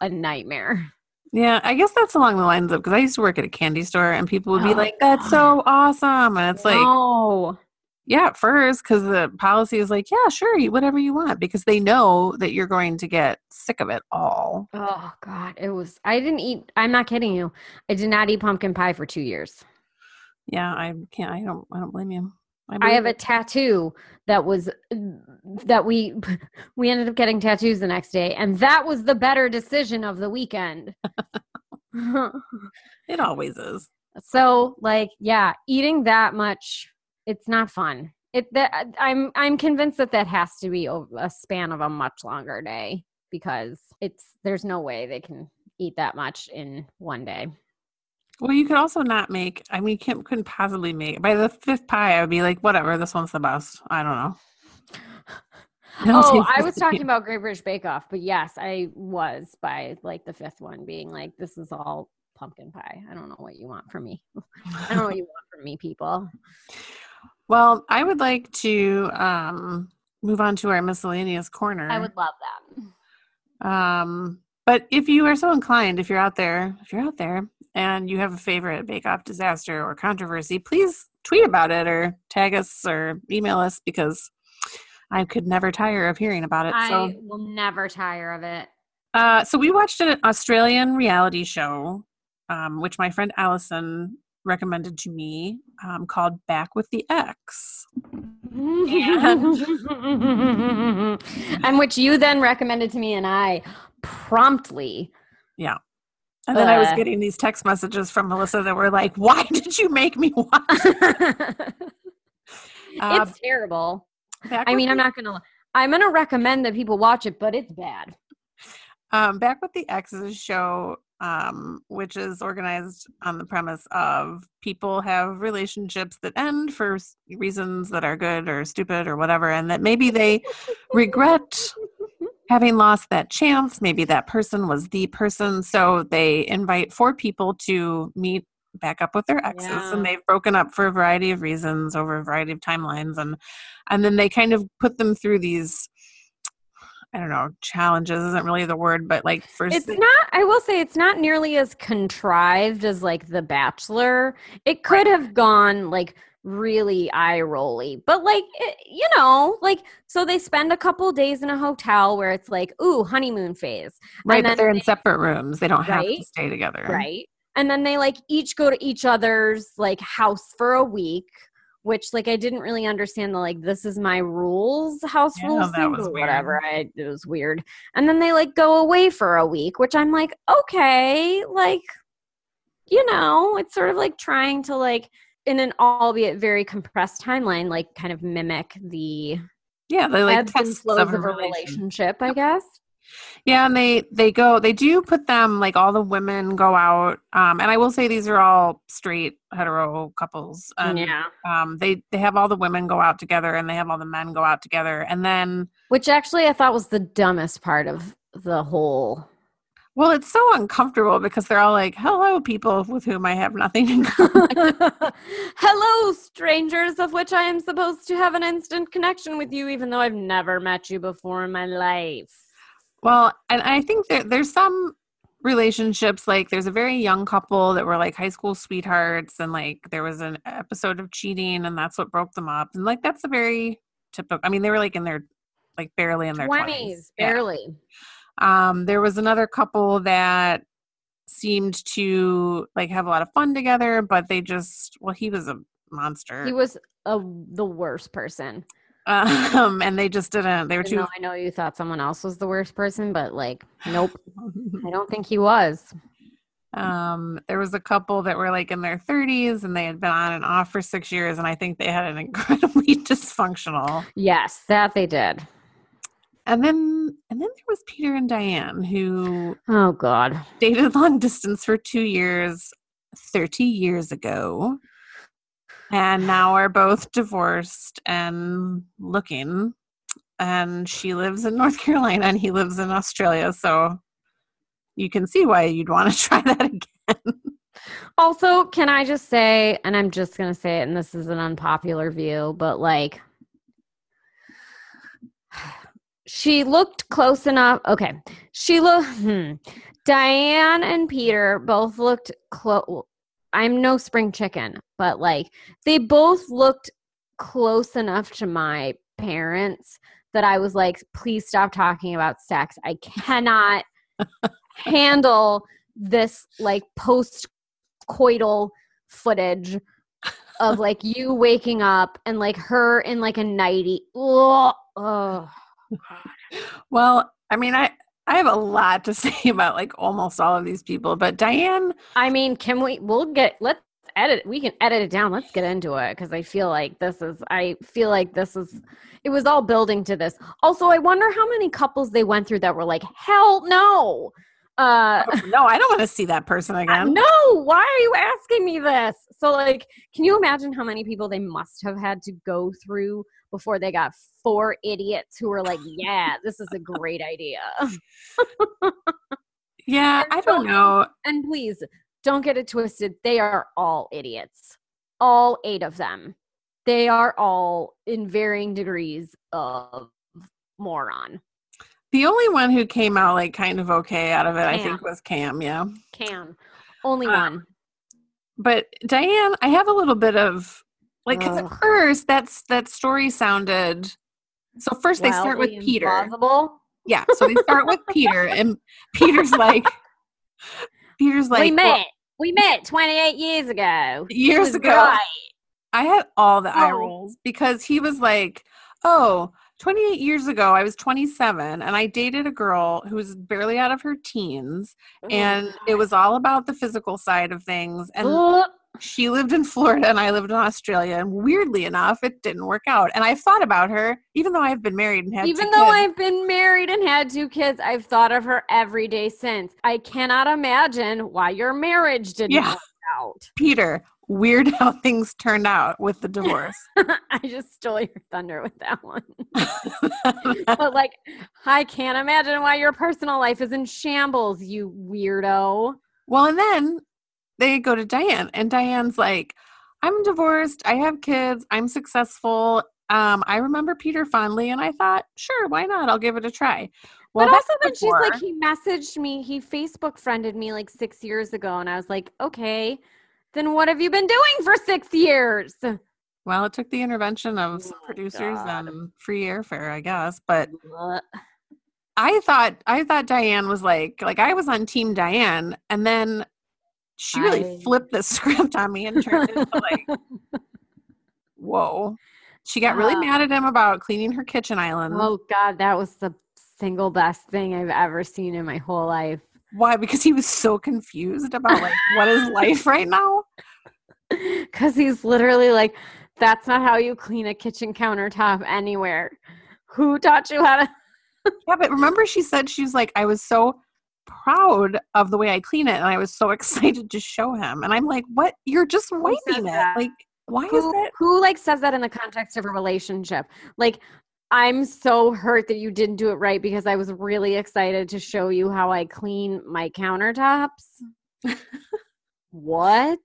a nightmare yeah, I guess that's along the lines of because I used to work at a candy store and people would be Oh, like, "That's so awesome," and it's like, no yeah, at first because the policy is like, yeah, sure, eat whatever you want because they know that you're going to get sick of it all. oh god it was i didn't eat i'm not kidding you i did not eat pumpkin pie for two years Yeah, I can't. I don't. I don't blame you. I believe have a tattoo that was that we we ended up getting tattoos the next day, and that was the better decision of the weekend. It always is. so, like, yeah, eating that much, it's not fun. It that I'm I'm convinced that that has to be a span of a much longer day because it's there's no way they can eat that much in one day. Well, you could also not make. I mean, can't, couldn't possibly make. By the fifth pie, I would be like, whatever. This one's the best. I don't know. Oh, I was talking about Great British Bake Off, but yes, I was by like the fifth one being like, this is all pumpkin pie. I don't know what you want from me. I don't know what you want from me, people. Well, I would like to um, move on to our miscellaneous corner. I would love that. Um, but if you are so inclined, if you're out there, if you're out there and you have a favorite Bake Off disaster or controversy, please tweet about it or tag us or email us because I could never tire of hearing about it. I so, will never tire of it. uh, so we watched an Australian reality show, um, which my friend Allison recommended to me, um, called Back with the Ex. and which you then recommended to me, and I promptly. And then I was Uh. getting these text messages from Melissa that were like, "Why did you make me watch?" Uh, it's terrible. I mean, I'm not gonna. I'm gonna recommend that people watch it, but it's bad. Um, Back with the Ex is a show um, which is organized on the premise of people have relationships that end for reasons that are good or stupid or whatever, and that maybe they regret having lost that chance. Maybe that person was the person, so they invite four people to meet back up with their exes Yeah. and they've broken up for a variety of reasons over a variety of timelines and and then they kind of put them through these I don't know, challenges isn't really the word, but like first It's not. I will say it's not nearly as contrived as like The Bachelor. It could have gone like really eye rolly, but like it, you know, like so they spend a couple days in a hotel where it's like ooh honeymoon phase, right, but they're in they- separate rooms. They don't have to stay together. right? And then they like each go to each other's like house for a week. Which like I didn't really understand the like this is my rules house Yeah, rules thing, was whatever I it was weird and then they like go away for a week which i'm like okay like you know it's sort of like trying to like in an albeit very compressed timeline like kind of mimic the Yeah, they like ebbs and flows of a a relation. relationship i guess Yeah, and they they go they do put them like all the women go out, um, and I will say these are all straight hetero couples. And, yeah Um, they they have all the women go out together, and they have all the men go out together, and then which actually i thought was the dumbest part of the whole Well, it's so uncomfortable because they're all like, "Hello, people with whom I have nothing in common." Hello, strangers, of which I am supposed to have an instant connection with you, even though I've never met you before in my life. well, and I think there, there's some relationships like there's a very young couple that were like high school sweethearts, and like there was an episode of cheating, and that's what broke them up, and like that's a very typical. I mean, they were like in their like barely in their 20s, twenties, Yeah. Um, there was another couple that seemed to like have a lot of fun together, but they just well, he was a monster. He was a, the worst person. um, and they just didn't. They were too. though I know you thought someone else was the worst person, but like, nope, I don't think he was. um, there was a couple that were like in their 30s, and they had been on and off for six years, and I think they had an incredibly dysfunctional. Yes, that they did. And then, and then there was Peter and Diane who Oh God. dated long distance for two years 30 years ago. And now are both divorced and looking. And she lives in north carolina and he lives in australia. So you can see why you'd want to try that again. Also, can I just say, and I'm just gonna say it, and this is an unpopular view, but like, she looked close enough. Okay, she looked. Hmm. Diane and Peter both looked close. I'm no spring chicken, but like they both looked close enough to my parents that I was like, please stop talking about sex. I cannot handle this like post coital footage of like you waking up and like her in like a nighty. Ugh. Ugh. Well i mean i i have a lot to say about like almost all of these people but diane I mean, can we? We'll get. Let's edit. We can edit it down. Let's get into it because I feel like this is. I feel like this is. It was all building to this. Also, I wonder how many couples they went through that were like, "Hell no." Uh, no i don't want to see that person again no, why are you asking me this? So, like, can you imagine how many people they must have had to go through before they got four idiots who were like, "Yeah, this is a great idea." yeah i don't know And please don't get it twisted. They are all idiots. All eight of them. They are all in varying degrees of moron. the only one who came out like kind of okay out of it i think was cam yeah Cam. Only Uh, one. But Diane, I have a little bit of like 'cause at first that's that story sounded. So first they start with Peter. implausible. Yeah, so they start with Peter, and Peter's like, Peter's like, we well, met. we met 28 years ago. Years ago. great. I had all the eye Oh. rolls because he was like, oh. 28 years ago, I was 27 and I dated a girl who was barely out of her teens, mm-hmm. and it was all about the physical side of things. And she lived in Florida and I lived in Australia. And weirdly enough, it didn't work out. And I've thought about her, even though I've been married and had Even two though kids. I've been married and had two kids, I've thought of her every day since. I cannot imagine why your marriage didn't Yeah. work out. Peter, weird how things turned out with the divorce. I just stole your thunder with that one. but like, I can't imagine why your personal life is in shambles, you weirdo. well, and then they go to Diane, and Diane's like, I'm divorced. I have kids. I'm successful. Um, I remember Peter fondly, and I thought, sure, why not? I'll give it a try. Well, but also, that's then she's like, he messaged me, he Facebook friended me like six years ago, and I was like, okay, then what have you been doing for six years? well, it took the intervention of some Oh, producers God. and free airfare, I guess, but Ugh. I thought I thought Diane was like like I was on team Diane and then she really I- flipped the script on me and turned into like whoa. She got really Ah. mad at him about cleaning her kitchen island. oh God, that was the single best thing I've ever seen in my whole life. Why? Because he was so confused about like what is life right now. Because he's literally like, that's not how you clean a kitchen countertop anywhere. Who taught you how to? Yeah, but remember she said she was like, I was so proud of the way I clean it and I was so excited to show him. And I'm like, what? You're just wiping it. that? Like, why is Who, that? who like says that in the context of a relationship? Like, I'm so hurt that you didn't do it right because I was really excited to show you how I clean my countertops. what?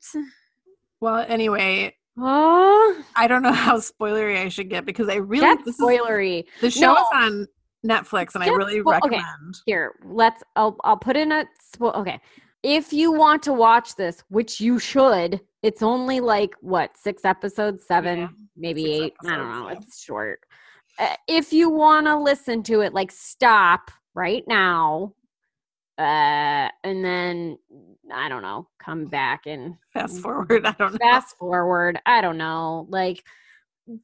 Well, anyway, Oh, I don't know how spoilery I should get because I really that's this is- spoilery. the show No. is on Netflix and I really spo- okay. recommend. Here, let's. I'll. I'll put in a. spo- Okay, if you want to watch this, which you should, it's only like what six episodes, seven, Yeah, maybe six eight. I don't know. yeah. It's short. Uh, if you want to listen to it, like stop right now, uh, and then I don't know, come back and Fast forward, I don't know. fast forward. I don't know. Like,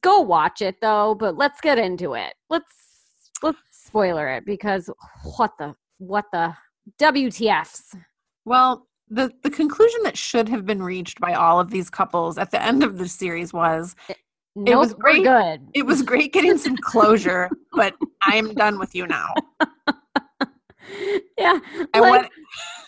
go watch it though. But let's get into it. Let's let's spoiler it because what the what the WTFs? Well, the the conclusion that should have been reached by all of these couples at the end of the series was Nope, was great. good. it was great getting some closure, but I'm done with you now. yeah. I like, want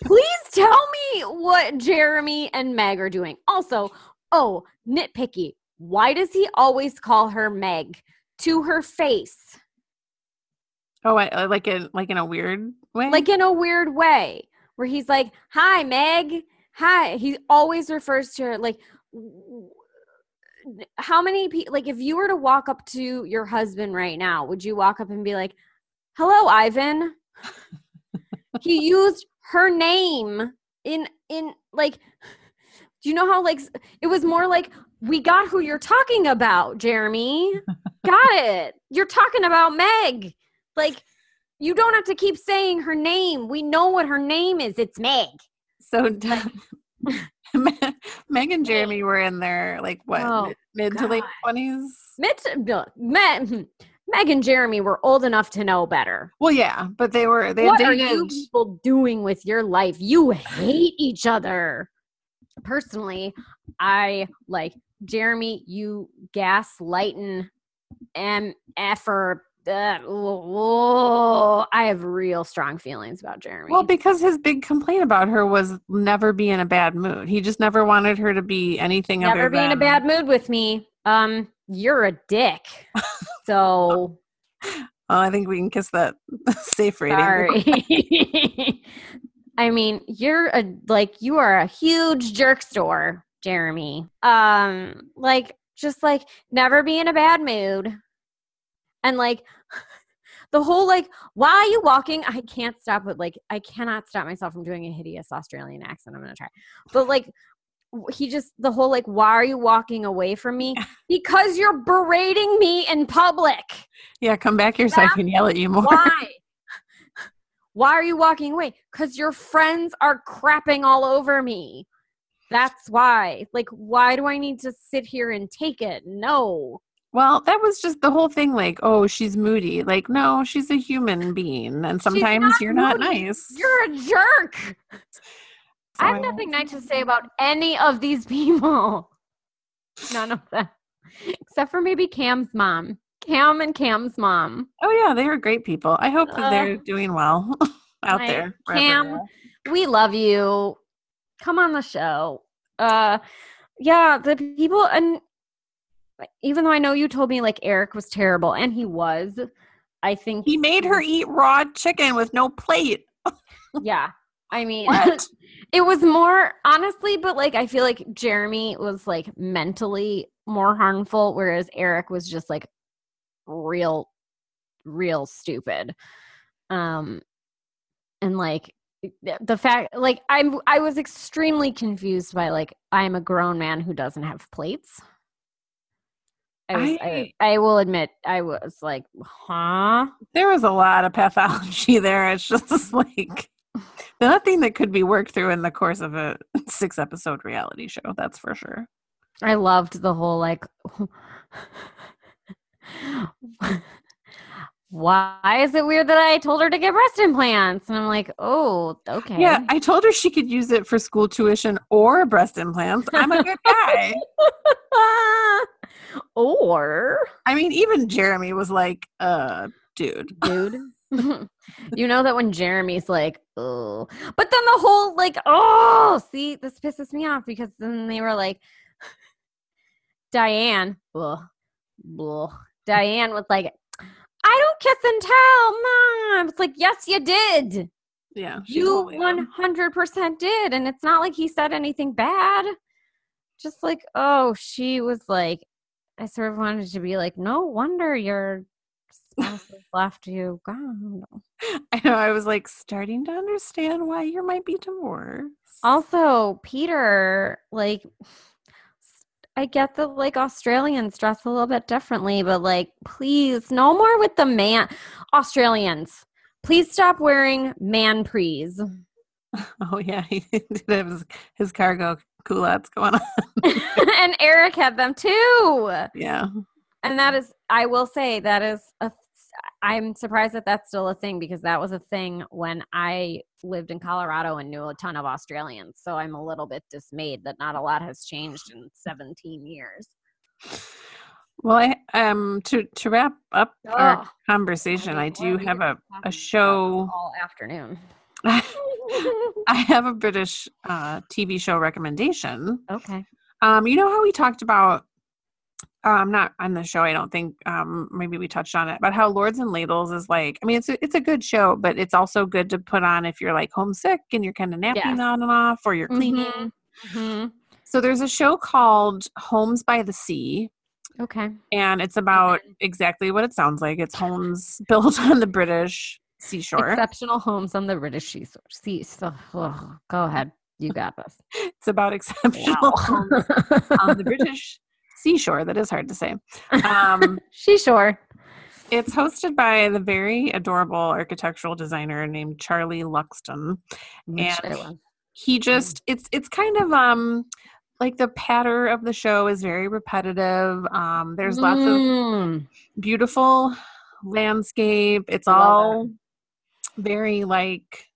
please tell me what Jeremy and Meg are doing. Also, oh, nitpicky. Why does he always call her Meg to her face? oh, I, uh, like in like in a weird way. like in a weird way where he's like hi meg hi he always refers to her like how many people like if you were to walk up to your husband right now would you walk up and be like hello ivan. He used her name in in like do you know how like it was more like we got who you're talking about jeremy. Got it. You're talking about meg. Like you don't have to keep saying her name. We know what her name is. It's meg. So Meg and Jeremy were in their like what Oh, mid, mid to late twenties. Mit- Meg, Meg and Jeremy were old enough to know better. Well, yeah, but they were they what are you people doing with your life? You hate each other. Personally, I like Jeremy. You gaslighting MF or uh, oh, I have real strong feelings about Jeremy. Well, because his big complaint about her was never be in a bad mood. He just never wanted her to be anything never other be in a bad mood with me. Um, you're a dick. So Oh, I think we can kiss that safe rating. sorry. I mean, you're a like you are a huge jerk store, Jeremy. Um, like just like never be in a bad mood. And like the whole like, why are you walking? I can't stop it. Like, I cannot stop myself from doing a hideous Australian accent. I'm gonna try. But like he just the whole like, why are you walking away from me? Because you're berating me in public. Yeah, come back here so I can yell at you more. Why? Why are you walking away? Because your friends are crapping all over me. That's why. Like, why do I need to sit here and take it? No. Well, that was just the whole thing. Like, oh, she's moody. Like, no, she's a human being, and sometimes not you're not moody. nice. You're a jerk. I have So- nothing nice to say about any of these people. None of them. Except for maybe Cam's mom. Cam and Cam's mom. Oh yeah, they are great people. I hope that Uh, they're doing well out there. Cam, we love you. Come on the show. Uh yeah, the people and even though I know you told me like Eric was terrible and he was, I think He made her eat raw chicken with no plate. yeah. I mean it was more honestly, but like I feel like Jeremy was like mentally more harmful, whereas Eric was just like real, real stupid. Um, and like the- the fact, like I'm, I was extremely confused by like I'm a grown man who doesn't have plates. I, was, I, I will admit, I was like, huh? There was a lot of pathology there. It's just like nothing that could be worked through in the course of a six episode reality show. That's for sure. I loved the whole like why is it weird that I told her to get breast implants? And I'm like, oh, okay. Yeah, I told her she could use it for school tuition or breast implants. I'm a good guy. or I mean, even Jeremy was like, uh, dude. dude. you know that when Jeremy's like, oh, but then the whole like, oh, see, this pisses me off because then they were like, Diane, ugh, ugh. Diane was like, I don't kiss and tell, mom. It's like, yes, you did. Yeah. You one hundred percent did, and it's not like he said anything bad. Just like, oh, she was like, I sort of wanted to be like, no wonder your spouse has left you. gone. I know. I was like starting to understand why you might be divorced. Also, Peter, like, I get that like Australians dress a little bit differently, but like, please, no more with the man. Australians, please stop wearing man prees. Oh yeah, he did have his, his cargo culottes going on. and Eric had them too. Yeah. And that is, I will say, that is a. I'm surprised that that's still a thing because that was a thing when I lived in Colorado and knew a ton of Australians. So I'm a little bit dismayed that not a lot has changed in 17 years. Well, I um to to wrap up our Ugh. conversation, I do have a a show. all afternoon. I have a British uh, TV show recommendation. okay. Um, you know how we talked about, um, not on the show, I don't think, um, maybe we touched on it, but how Lords and Ladles is like, I mean, it's a, it's a good show, but it's also good to put on if you're like homesick and you're kind of napping Yes. on and off or you're cleaning. Mhm. Mhm. So there's a show called Homes by the Sea, Okay. and it's about Okay. exactly what it sounds like. It's homes built on the British seashore. Exceptional homes on the British seashore. Sea, so, oh, go ahead. You got this. It's about exceptional homes on the British seashore. That is hard to say. Um, she sure. It's hosted by the very adorable architectural designer named Charlie Luxton. And He just it's it's kind of um like the patter of the show is very repetitive. Um there's lots of Mm. beautiful landscape. It's all very like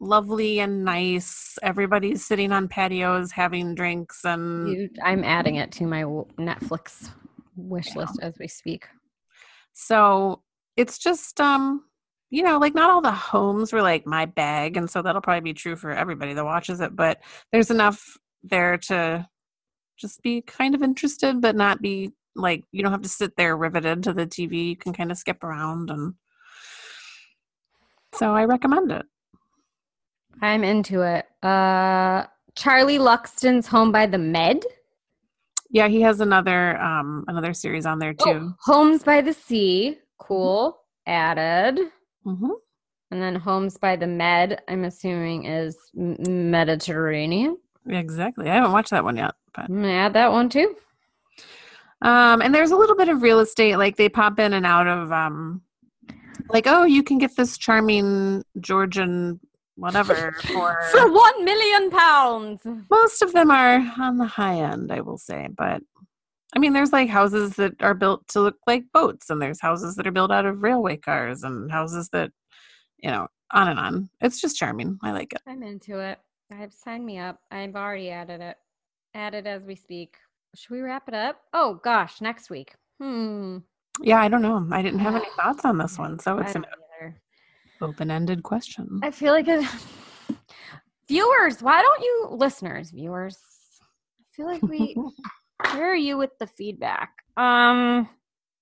lovely and nice. Everybody's sitting on patios having drinks and You, I'm adding it to my Netflix wish Yeah. list as we speak. So it's just um you know, like not all the homes were like my bag, and so that'll probably be true for everybody that watches it, but there's enough there to just be kind of interested, but not be like you don't have to sit there riveted to the TV. You can kind of skip around and so I recommend it. I'm into it. Uh, Charlie Luxton's Home by the Med. Yeah, he has another um another series on there too. Oh, Homes by the Sea. Cool. Added. hmm And then Homes by the Med, I'm assuming is Mediterranean. Exactly. I haven't watched that one yet, but I'm gonna add that one too. Um, and there's a little bit of real estate, like they pop in and out of um like, oh, you can get this charming Georgian whatever for For one million pounds. most of them are on the high end, I will say. But I mean there's like houses that are built to look like boats and there's houses that are built out of railway cars and houses that you know, on and on. It's just charming. I like it. I'm into it. I've signed me up. I've already added it. Added as we speak. Should we wrap it up? Oh gosh, next week. Hmm. Yeah, I don't know. I didn't have any thoughts on this one, so it's an either. open-ended question. I feel like it. Viewers, why don't you, listeners, viewers? I feel like we. where are you with the feedback? Um,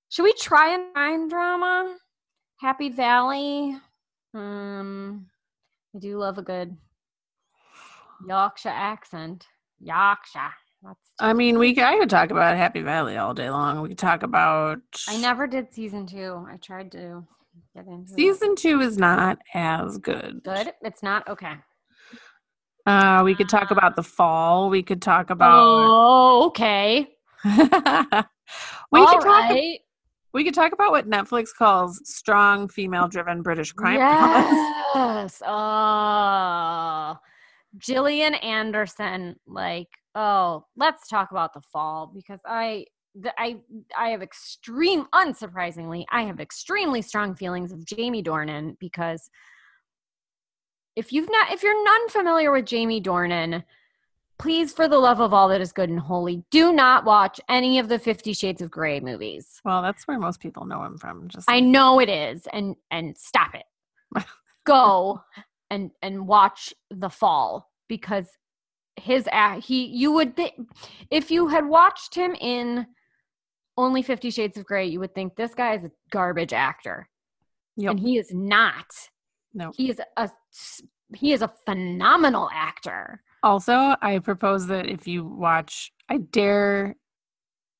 should we try a crime drama? Happy Valley. Um, I do love a good Yorkshire accent. Yorkshire. I mean, we I could talk about Happy Valley all day long. We could talk about I never did season two. I tried to get into it. season two is not as good. Good. It's not okay. Uh, we could talk about the fall. We could talk about. Oh, okay. we All could talk. right. We could talk about what Netflix calls strong female-driven British crime. Yes. Oh, Gillian Anderson. Like, oh, let's talk about the fall because I, I, I have extreme, unsurprisingly, I have extremely strong feelings of Jamie Dornan because if you've not, if you're none familiar with Jamie Dornan, please, for the love of all that is good and holy, do not watch any of the Fifty Shades of Grey movies. Well, that's where most people know him from. Just I know it is, and and stop it. Go and and watch The Fall because his act. He you would think if you had watched him in only Fifty Shades of Grey, you would think this guy is a garbage actor. Yep. and he is not. No. He is a he is a phenomenal actor. Also, I propose that if you watch, I dare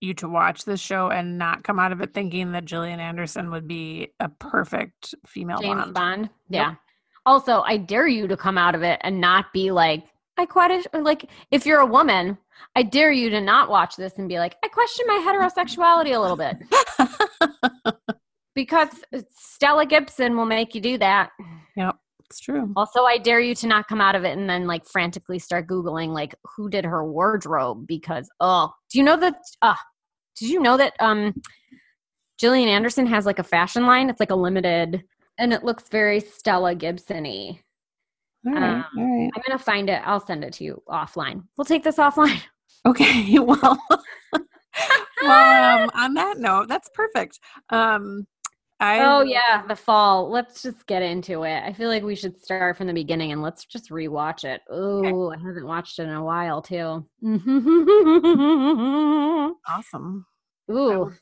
you to watch this show and not come out of it thinking that Gillian Anderson would be a perfect female James Bond. Bond. Yep. Yeah. Also, I dare you to come out of it and not be like, I question like if you're a woman, I dare you to not watch this and be like, I question my heterosexuality a little bit. because Stella Gibson will make you do that. Yeah, it's true. Also, I dare you to not come out of it and then like frantically start googling like who did her wardrobe because oh, do you know that uh did you know that um Gillian Anderson has like a fashion line? It's like a limited and it looks very Stella Gibson-y. All right. Um, all right. I'm gonna find it. I'll send it to you offline. We'll take this offline. Okay. Well, well um, on that note, that's perfect. Um, I, Oh yeah, the fall. Let's just get into it. I feel like we should start from the beginning and let's just rewatch it. Oh, I haven't watched it in a while too. Awesome. Ooh,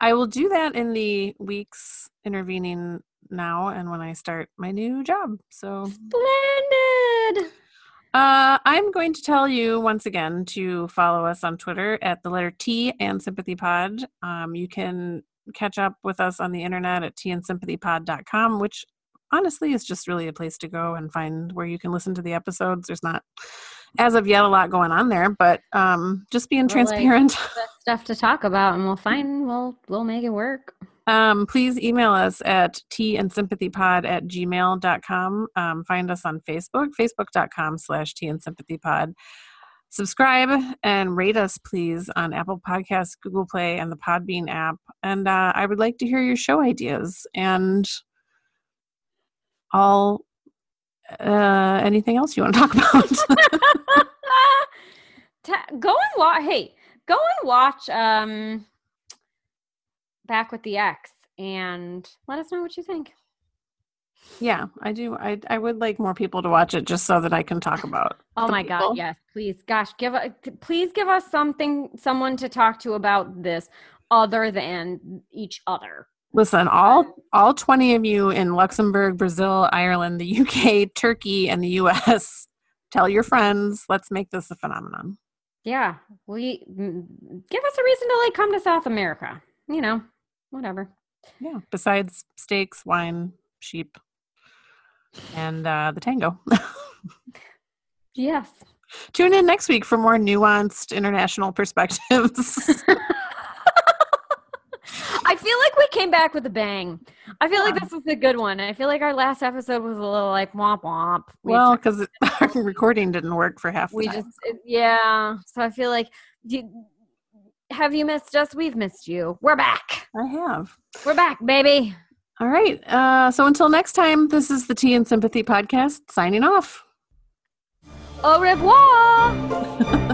I will do that in the weeks intervening now and when I start my new job. So splendid. Uh, I'm going to tell you once again to follow us on Twitter at the letter T and Sympathy Pod. Um, you can catch up with us on the internet at tandsympathypod.com, which honestly is just really a place to go and find where you can listen to the episodes. There's not, as of yet, a lot going on there, but um, just being Well, like- transparent. That's stuff to talk about, and we'll find. We'll we'll make it work. Um, please email us at tandsympathypod at gmail.com. Um, find us on Facebook, facebook.com slash tandsympathypod. Subscribe and rate us, please, on Apple Podcasts, Google Play, and the Podbean app. And uh, I would like to hear your show ideas and all uh, anything else you want to talk about. Ta- go and watch. Hey, go and watch. Um, Back with the Ex, and let us know what you think. yeah, I do. I, I would like more people to watch it just so that I can talk about Oh my people. God! Yes, please, gosh, give a, please give us something, someone to talk to about this, other than each other. Listen, all all 20 of you in Luxembourg, Brazil, Ireland, the UK, Turkey, and the US, tell your friends. Let's make this a phenomenon. Yeah, we give us a reason to like come to South America. You know, whatever. Yeah. Besides steaks, wine, sheep, and uh, the tango. Yes. Tune in next week for more nuanced international perspectives. I feel like we came back with a bang. I feel like this was a good one. I feel like our last episode was a little like womp womp. We well, because our recording didn't work for half the we time. just it- yeah. So I feel like you, have you missed us? We've missed you. We're back. I have. We're back, baby. All right. Uh, so until next time, this is the Tea and Sympathy podcast signing off. Au revoir.